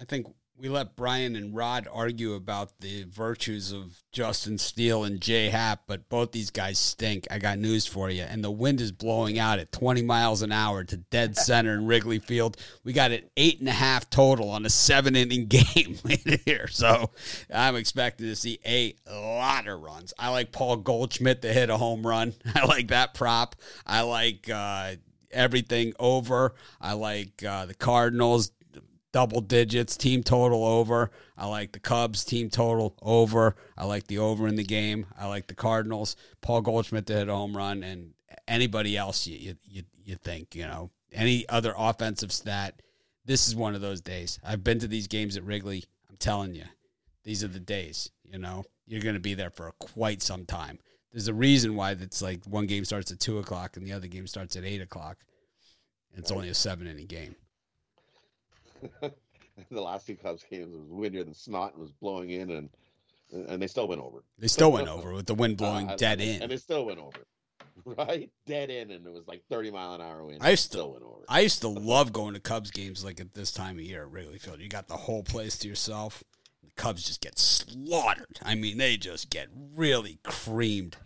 I think we let Brian and Rod argue about the virtues of Justin Steele and Jay Happ, but both these guys stink. I got news for you. And the wind is blowing out at 20 miles an hour to dead (laughs) center in Wrigley Field. We got an eight and a half total on a seven inning (laughs) game in here. So I'm expecting to see a lot of runs. I like Paul Goldschmidt to hit a home run. (laughs) I like that prop. I like uh, everything over. I like uh, the Cardinals double digits, team total over. I like the Cubs team total over. I like the over in the game. I like the Cardinals. Paul Goldschmidt to hit a home run, and anybody else you you you, think you know any other offensive stat. This is one of those days. I've been to these games at Wrigley. I'm telling you, these are the days. You know, you're going to be there for quite some time. There's a reason why it's like one game starts at two o'clock and the other game starts at eight o'clock. It's only a seven inning game. (laughs) the last two Cubs games was windier than snot and was blowing in, and and they still went over. They still went over with the wind blowing (laughs) Uh, dead in. and they still went over. Right, dead in, and it was like thirty mile an hour wind. I used to- still went over. I used to love going to Cubs games like at this time of year at Wrigley Field. You got the whole place to yourself. The Cubs just get slaughtered. I mean, they just get really creamed.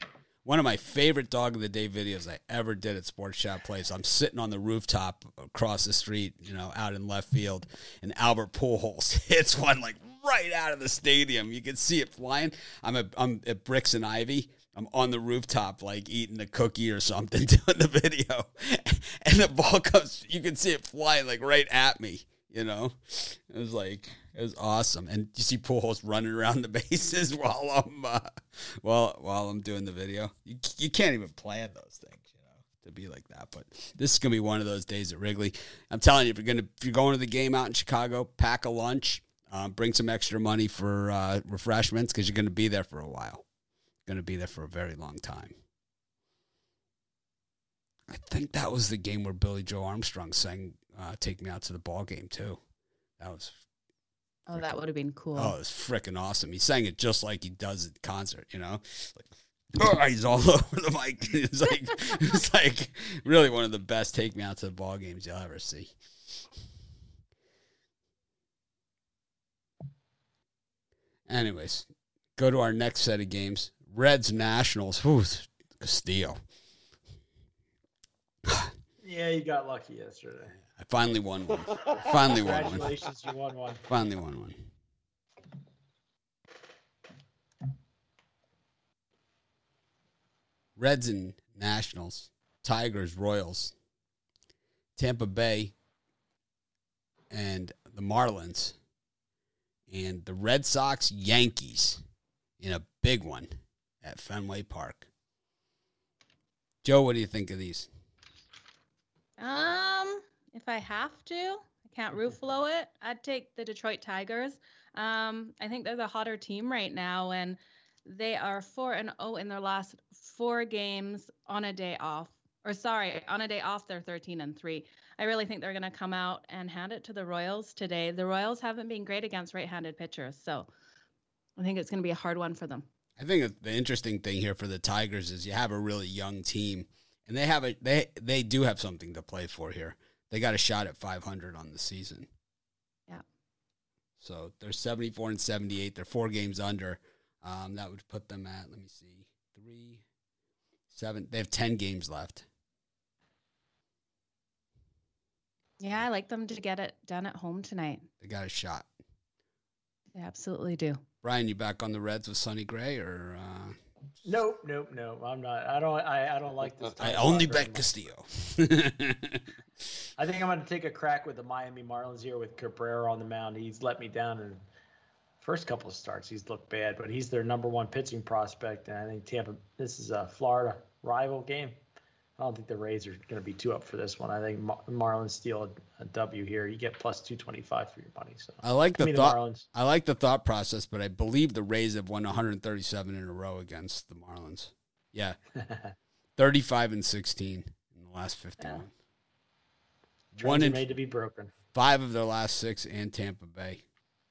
One of my favorite dog of the day videos I ever did at Sports Shop Place. I'm sitting on the rooftop across the street, you know, out in left field, and Albert Pujols (laughs) hits one like right out of the stadium. You can see it flying. I'm at, I'm at Bricks and Ivy. I'm on the rooftop, like eating a cookie or something, (laughs) doing the video, and the ball comes. You can see it flying like right at me. You know, it was like it was awesome. And you see Pujols running around the (laughs) bases while I'm uh, while while I'm doing the video. You you can't even plan those things, you know, to be like that. But this is gonna be one of those days at Wrigley. I'm telling you, if you're gonna if you're going to the game out in Chicago, pack a lunch, um, bring some extra money for uh, refreshments because you're gonna be there for a while. To be there for a very long time. I think that was the game where Billie Joe Armstrong sang uh, "Take Me Out to the Ball Game" too. That was Oh, that would have been cool. oh, it was freaking awesome. He sang it just like he does at concert, you know. Like, (laughs) oh, (laughs) he's all over the mic. (laughs) It's like it's like really one of the best "Take Me Out to the Ball Games" you'll ever see. Anyways, go to our next set of games. Reds Nationals. Whew, Castillo. Yeah, you got lucky yesterday. I finally won one. Finally won one. Congratulations, you won one. Finally won one. Reds and Nationals, Tigers, Royals, Tampa Bay, and the Marlins, and the Red Sox, Yankees in a big one at Fenway Park. Joe, what do you think of these? Um, if I have to, I can't Ruffalo it. I'd take the Detroit Tigers. Um, I think they're the hotter team right now, and they are four and zero in their last four games on a day off. Or sorry, on a day off, they're thirteen and three. I really think they're going to come out and hand it to the Royals today. The Royals haven't been great against right-handed pitchers, so I think it's going to be a hard one for them. I think the interesting thing here for the Tigers is you have a really young team, and they have a they they do have something to play for here. They got a shot at 500 on the season. Yeah. So they're 74 and 78. They're four games under. Um, that would put them at, let me see, three, seven. They have 10 games left. Yeah, I like them to get it done at home tonight. They got a shot. They absolutely do. Brian, you back on the Reds with Sonny Gray or? Uh, Nope, nope, nope. I'm not. I don't. I, I don't like this. (laughs) I only bet. Castillo. (laughs) I think I'm going to take a crack with the Miami Marlins here with Cabrera on the mound. He's let me down in first couple of starts. He's looked bad, but he's their number one pitching prospect. And I think Tampa. This is a Florida rival game. I don't think the Rays are going to be too up for this one. I think Mar- Marlins steal a, a W here. You get plus two twenty five for your money. So I like the thought. the Marlins. I like the thought process, but I believe the Rays have won 137 in a row against the Marlins. Yeah, (laughs) 35 and 16 in the last 51. Trends One in made to be broken. five of their last six, and Tampa Bay.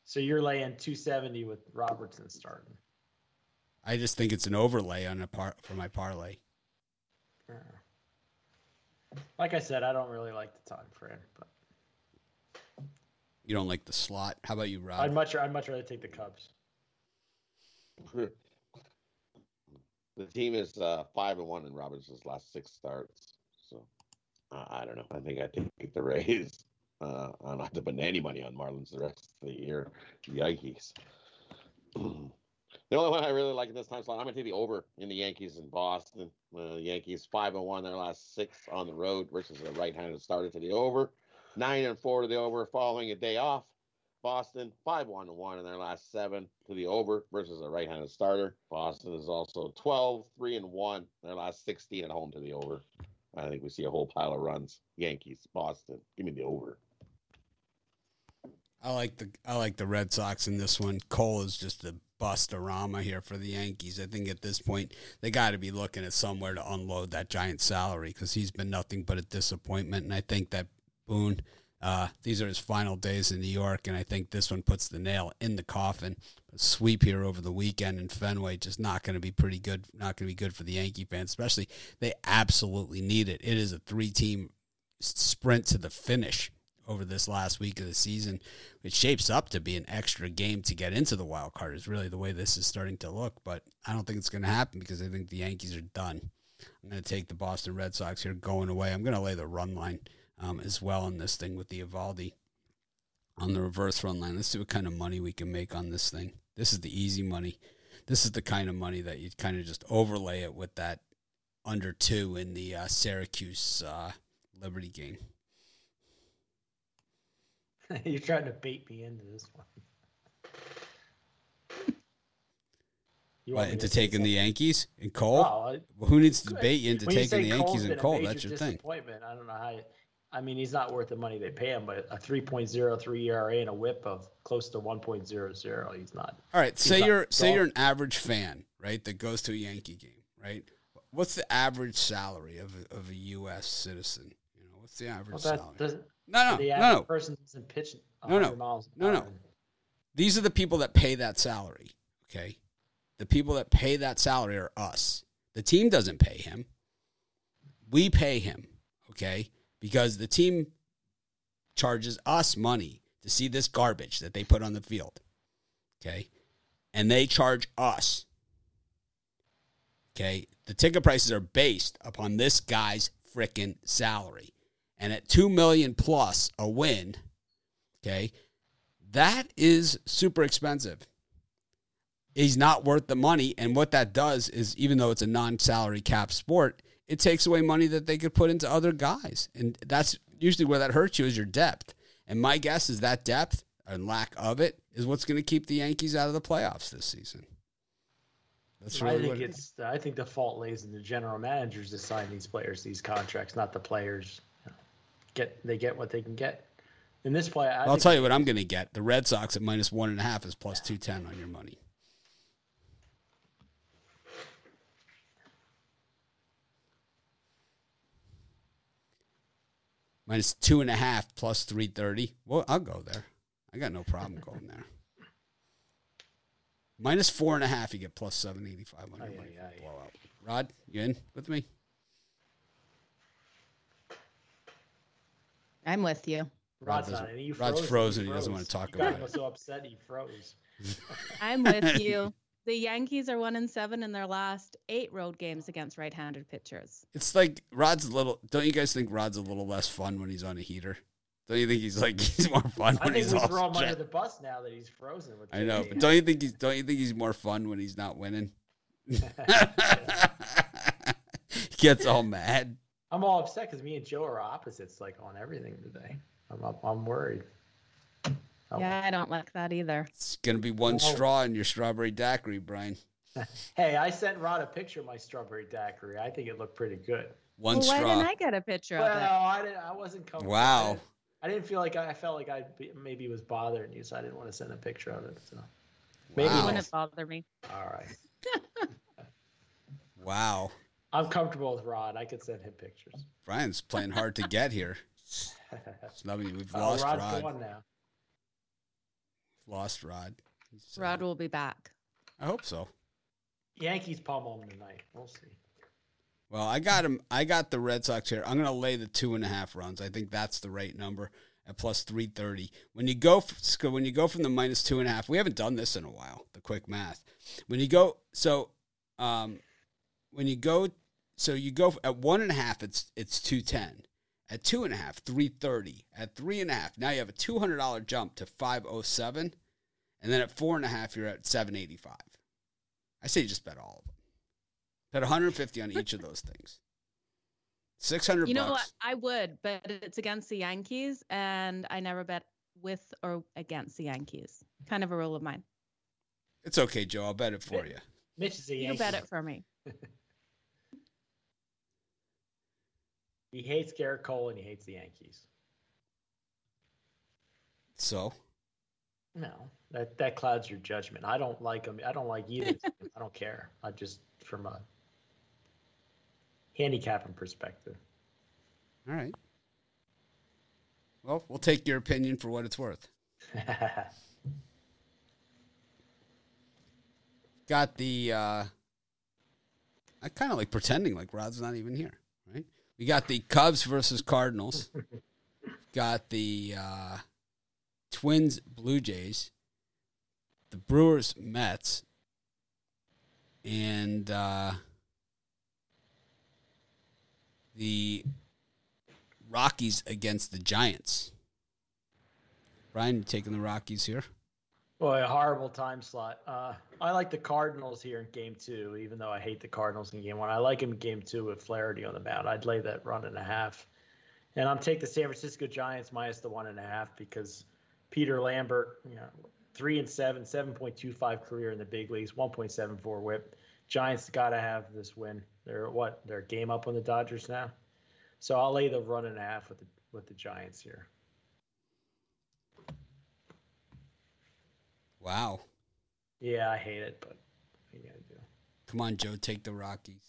So you're laying two seventy with Robertson starting. I just think it's an overlay on a par for my parlay. Like I said, I don't really like the time frame, but You don't like the slot. How about you, Rob? I'd much I'd much rather take the Cubs. (laughs) the team is uh, five and one in Robinson's last six starts. So uh, I don't know. I think I take the Rays. (laughs) Uh, I don't have to put any money on Marlins the rest of the year. Yankees. (clears throat) the only one I really like in this time slot, I'm gonna take the over in the Yankees in Boston. Uh, the Yankees five and one their last six on the road versus a right-handed starter to the over. Nine and four to the over following a day off. Boston five one and one in their last seven to the over versus a right-handed starter. Boston is also 12, 3 and one in their last 16 at home to the over. I think we see a whole pile of runs. Yankees, Boston. Give me the over. I like the I like the Red Sox in this one. Cole is just a bustorama here for the Yankees. I think at this point they got to be looking at somewhere to unload that giant salary because he's been nothing but a disappointment. And I think that Boone, uh, these are his final days in New York, and I think this one puts the nail in the coffin. A sweep here over the weekend in Fenway just not going to be pretty good. Not going to be good for the Yankee fans, especially they absolutely need it. It is a three-team sprint to the finish over this last week of the season. It shapes up to be an extra game to get into the wild card. Is really the way this is starting to look, but I don't think it's going to happen because I think the Yankees are done. I'm going to take the Boston Red Sox here going away. I'm going to lay the run line um, as well on this thing with the Eovaldi on the reverse run line. Let's see what kind of money we can make on this thing. This is the easy money. This is the kind of money that you kind of just overlay it with that under two in the uh, Syracuse uh, Liberty game. (laughs) You're trying to bait me into this one. You want into to taking the? Yankees and Cole? Oh, Well, who needs to bait you into taking the Yankees and Cole? That's your thing. I don't know how. You, I mean, he's not worth the money they pay him, but a 3.03 ERA and a WHIP of close to 1.00. He's not. All right, say you're say you're an average fan, right? That goes to a Yankee game, right? What's the average salary of a, of a U.S. citizen? You know, what's the average Well, salary? No, no, the no, no. person doesn't pitch. No, no. miles No, no. These are the people that pay that salary. Okay, the people that pay that salary are us. The team doesn't pay him. We pay him. Okay, because the team charges us money to see this garbage that they put on the field. Okay, and they charge us. Okay, the ticket prices are based upon this guy's frickin' salary, and at two million plus a win. Okay, that is super expensive. He's not worth the money. And what that does is, even though it's a non salary cap sport, it takes away money that they could put into other guys. And that's usually where that hurts you is your depth. And my guess is that depth and lack of it is what's going to keep the Yankees out of the playoffs this season. That's really I think it it's. I think the fault lays in the general managers to sign these players these contracts, not the players. Get they get what they can get. In this play, I I'll think tell you what I'm going to get. The Red Sox at minus one and a half is plus 210 on your money. Minus two and a half plus 330. Well, I'll go there. I got no problem going there. Minus four and a half, you get plus 785 on your money. Blowout. Rod, you in with me? I'm with you. Rod's Rod's- not, and he Rod's frozen. He doesn't wanna talk He got about it. so upset he froze. (laughs) I'm with you. The Yankees are one and seven in their last eight road games against right-handed pitchers. It's like Rod's a little. Don't you guys think Rod's a little less fun when he's on a heater? Don't you think he's like (laughs) he's more fun I when think he's we throw him under the bus now that he's frozen. With I know, but don't you think he's don't you think he's more fun when he's not winning? (laughs) he gets all mad. I'm all upset because me and Joe are opposites, like on everything today. I'm I'm, I'm worried. Oh, Yeah, I don't like that either. It's gonna be one Oh. straw in your strawberry daiquiri, Brian. (laughs) Hey, I sent Rod a picture of my strawberry daiquiri. I think it looked pretty good. One well, why didn't I get a picture Well, of it? I didn't. I wasn't comfortable. I Wow. didn't, I didn't feel like I, I felt like I be- maybe was bothering you, so I didn't want to send a picture of it. So maybe Wow. Wouldn't bother me. all right. (laughs) Wow. I'm comfortable with Rod. I could send him pictures. Brian's playing hard to get here. It's not- we've (laughs) Oh, lost Rod's Rod. gone now. Lost Rod. He's, uh, Rod will be back. I hope so. Yankees pummel him tonight. We'll see. Well, I got him. I got the Red Sox here. I'm going to lay the two and a half runs. I think that's the right number at plus three thirty. When you go f- when you go from the minus two and a half, we haven't done this in a while. The quick math. When you go so, um, when you go so you go at one and a half, it's it's two ten. At two and a half, three thirty. At three and a half, now you have a two hundred dollar jump to five oh seven, and then at four and a half, you're at seven eighty five. I say you just bet all of them. Bet 150 on each of those things. 600 You know what? I would, but it's against the Yankees, and I never bet with or against the Yankees. Kind of a rule of mine. It's okay, Joe. I'll bet it for you. Mitch is a You bet it for me. (laughs) He hates Gerrit Cole and he hates the Yankees. So, No, that that clouds your judgment. I don't like him. I don't like either. (laughs) I don't care. I just from a handicapping perspective. all right. Well, we'll take your opinion for what it's worth. (laughs) Got the uh I kind of like pretending like Rod's not even here? We got the Cubs versus Cardinals. got the uh Twins Blue Jays, the Brewers Mets, and uh the Rockies against the Giants. Brian, you taking the Rockies here? Boy, a horrible time slot. Uh, I like the Cardinals here in game two, even though I hate the Cardinals in game one. I like them in game two with Flaherty on the mound. I'd lay that run and a half. And I'm take the San Francisco Giants minus the one and a half because Peter Lambert, you know, three and seven, 7.25 career in the big leagues, 1.74 whip. Giants got to have this win. They're what? They're game up on the Dodgers now. So I'll lay the run and a half with the with the Giants here. Wow. Yeah, I hate it, but what you gonna do? Come on, Joe, take the Rockies.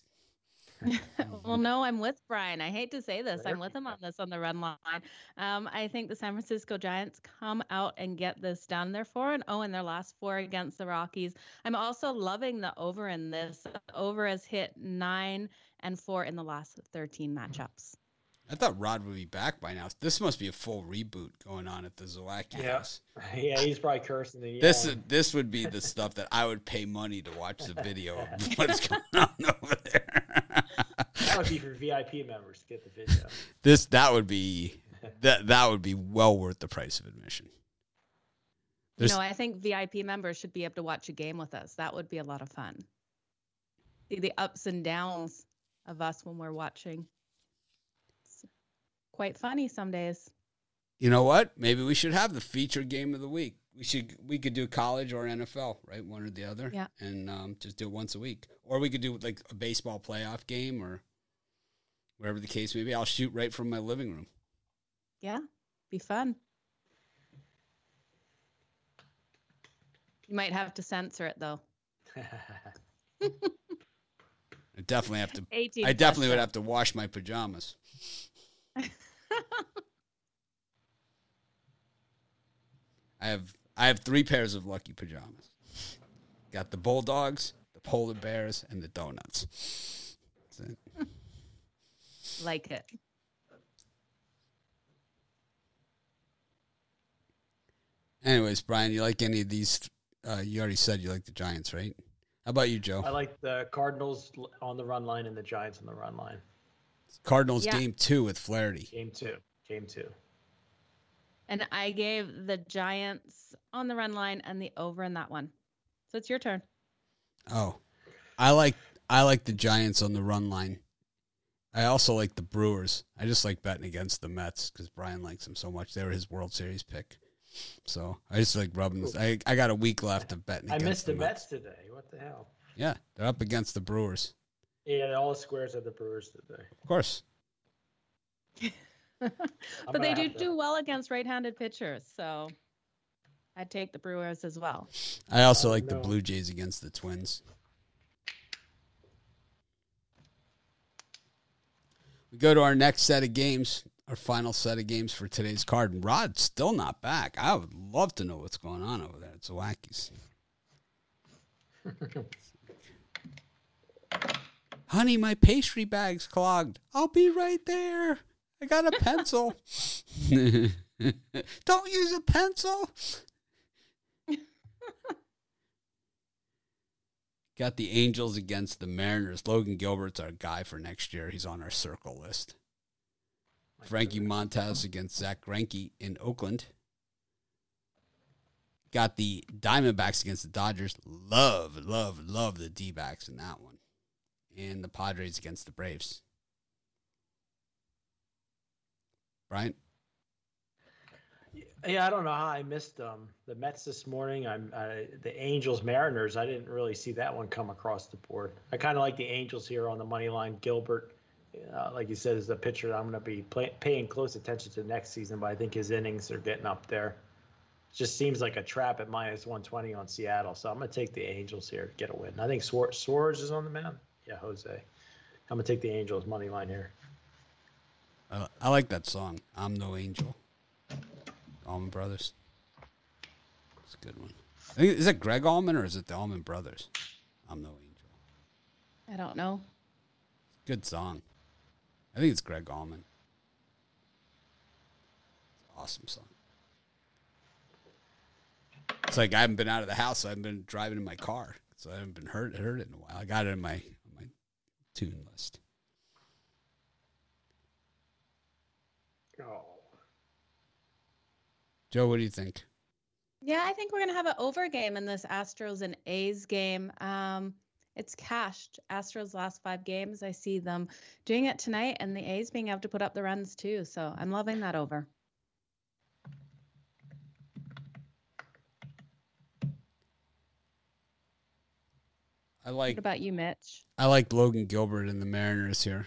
(laughs) well, no, I'm with Brian. I hate to say this. I'm with him on this on the run line. Um, I think the San Francisco Giants come out and get this done. They're 4 and 0 in their last four against the Rockies. I'm also loving the over in this. The over has hit 9 and 4 in the last 13 matchups. I thought Rod would be back by now. This must be a full reboot going on at the Zalaki Yeah. house. (laughs) Yeah, he's probably cursing the. This uh, is this would be the stuff that I would pay money to watch the video of (laughs) what's going on (laughs) over there. that would be for VIP members to get the video. this that would be that that would be well worth the price of admission. You There's- know, I think VIP members should be able to watch a game with us. That would be a lot of fun. See the ups and downs of us when we're watching. Quite funny some days. You know what? Maybe we should have the feature game of the week. We should we could do college or NFL, right? One or the other. Yeah. And um, just do it once a week, or we could do like a baseball playoff game or whatever the case may be. I'll shoot right from my living room. Yeah, be fun. You might have to censor it though. (laughs) I definitely have to. (laughs) 18 I definitely would have to wash my pajamas. (laughs) (laughs) I have I have three pairs of lucky pajamas. Got the bulldogs, the polar bears, and the donuts. That's it. (laughs) like it. Anyways, Brian, you like any of these? Uh, you already said you like the Giants, right? How about you, Joe? I like the Cardinals on the run line and the Giants on the run line. Cardinals Yeah. game two with Flaherty. Game two. Game two. And I gave the Giants on the run line and the over in that one. So it's your turn. Oh, I like I like the Giants on the run line. I also like the Brewers. I just like betting against the Mets because Brian likes them so much. They were his World Series pick. So I just like rubbing this. I, I got a week left of betting I against missed the the Mets today. What the hell? Yeah, they're up against the Brewers. Yeah, all the squares are the Brewers today. Of course. (laughs) but they do to- do well against right-handed pitchers, so I'd take the Brewers as well. I also like the no. Blue Jays against the Twins. We go to our next set of games, our final set of games for today's card. And Rod's still not back. I would love to know what's going on over there at Zawacki's. (laughs) Honey, my pastry bag's clogged. I'll be right there. I got a pencil. (laughs) Don't use a pencil. Got the Angels against the Mariners. Logan Gilbert's our guy for next year. He's on our circle list. Frankie Montas against Zack Greinke in Oakland. Got the Diamondbacks against the Dodgers. Love, love, love the D backs in that one. And the Padres against the Braves. Brian? Yeah, I don't know how I missed um, the Mets this morning. I'm I, the Angels Mariners. I didn't really see that one come across the board. I kind of like the Angels here on the money line. Gilbert, uh, like you said, is the pitcher I'm going to be play, paying close attention to next season. But I think his innings are getting up there. Just seems like a trap at minus 120 on Seattle. So I'm going to take the Angels here to get a win. I think Suar- Suarez is on the mound. Yeah, Jose. I'm going to take the Angels money line here. I, I like that song. I'm no angel. Allman Brothers. It's a good one. Think, is it Gregg Allman or is it the Allman Brothers? I'm no angel. I don't know. Good song. I think it's Gregg Allman. Awesome song. It's like I haven't been out of the house. So I haven't been driving in my car, so I haven't been heard heard it in a while. I got it in my my tune list. Oh. Joe, what do you think? Yeah, I think we're gonna have an over game in this Astros and A's game. Um, it's cashed. Astros last five games. I see them doing it tonight, and the A's being able to put up the runs too. So I'm loving that over. I like. What about you, Mitch? I like Logan Gilbert and the Mariners here.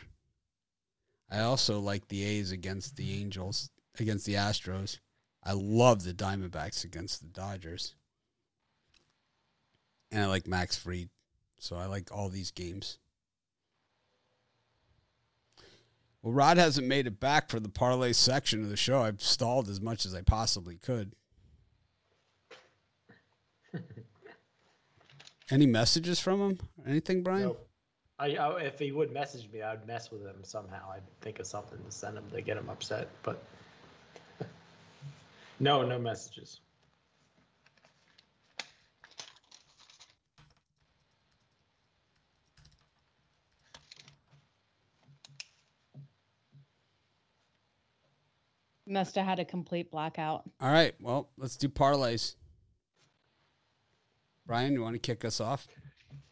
I also like the A's against the Angels, against the Astros. I love the Diamondbacks against the Dodgers. And I like Max Fried. So I like all these games. Well, Rod hasn't made it back for the parlay section of the show. I've stalled as much as I possibly could. Any messages from him? Anything, Brian? Nope. I, I if he would message me, I'd mess with him somehow. I'd think of something to send him to get him upset. But (laughs) no, no messages. Must have had a complete blackout. All right. Well, let's do parlays. Brian, you want to kick us off?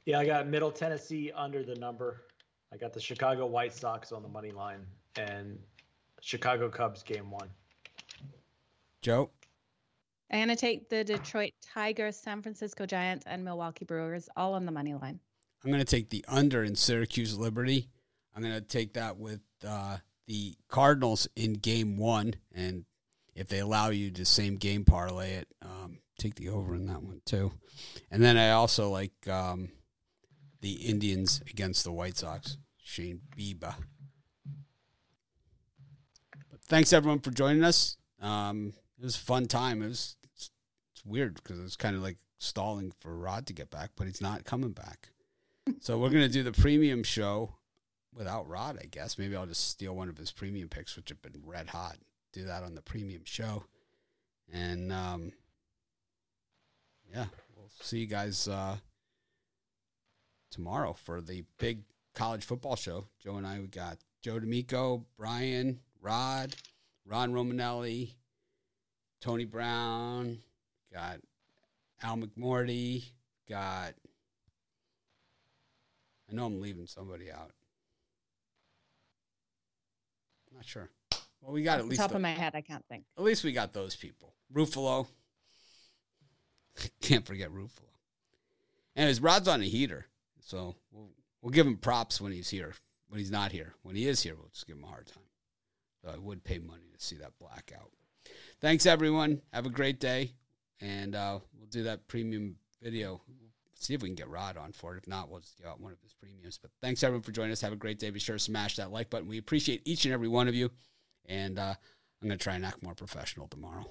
Yeah, I got Middle Tennessee under the number. I got the Chicago White Sox on the money line and Chicago Cubs game one. Joe? I'm gonna take the Detroit Tigers, San Francisco Giants, and Milwaukee Brewers all on the money line. I'm going to take the under in Syracuse Liberty. I'm going to take that with uh, the Cardinals in game one. And if they allow you to same game parlay it, um, take the over in that one too. And then I also like um, the Indians against the White Sox. Shane Bieber. But thanks everyone for joining us. Um, it was a fun time. It was it's, it's weird because it's kind of like stalling for Rod to get back, but he's not coming back. so we're gonna do the premium show without Rod, I guess. Maybe I'll just steal one of his premium picks, which have been red hot. Do that on the premium show, and um, yeah, we'll see you guys uh, tomorrow for the big college football show. Joe and I, we got Joe D'Amico, Brian, Rod, Ron Romanelli, Tony Brown, got Al McMordie, got. I know I'm leaving somebody out. Not sure. Well, we got at the least top the- of my head, I can't think. at least we got those people. Ruffalo. (laughs) Can't forget Ruffalo. Anyways, Rod's on a heater, so we'll we'll give him props when he's here. When he's not here, when he is here, we'll just give him a hard time. So I would pay money to see that blackout. Thanks everyone. Have a great day, and uh, we'll do that premium video. See if we can get Rod on for it. If not, we'll just give out one of his premiums. But thanks everyone for joining us. Have a great day. Be sure to smash that like button. We appreciate each and every one of you. And uh, I'm going to try and act more professional tomorrow.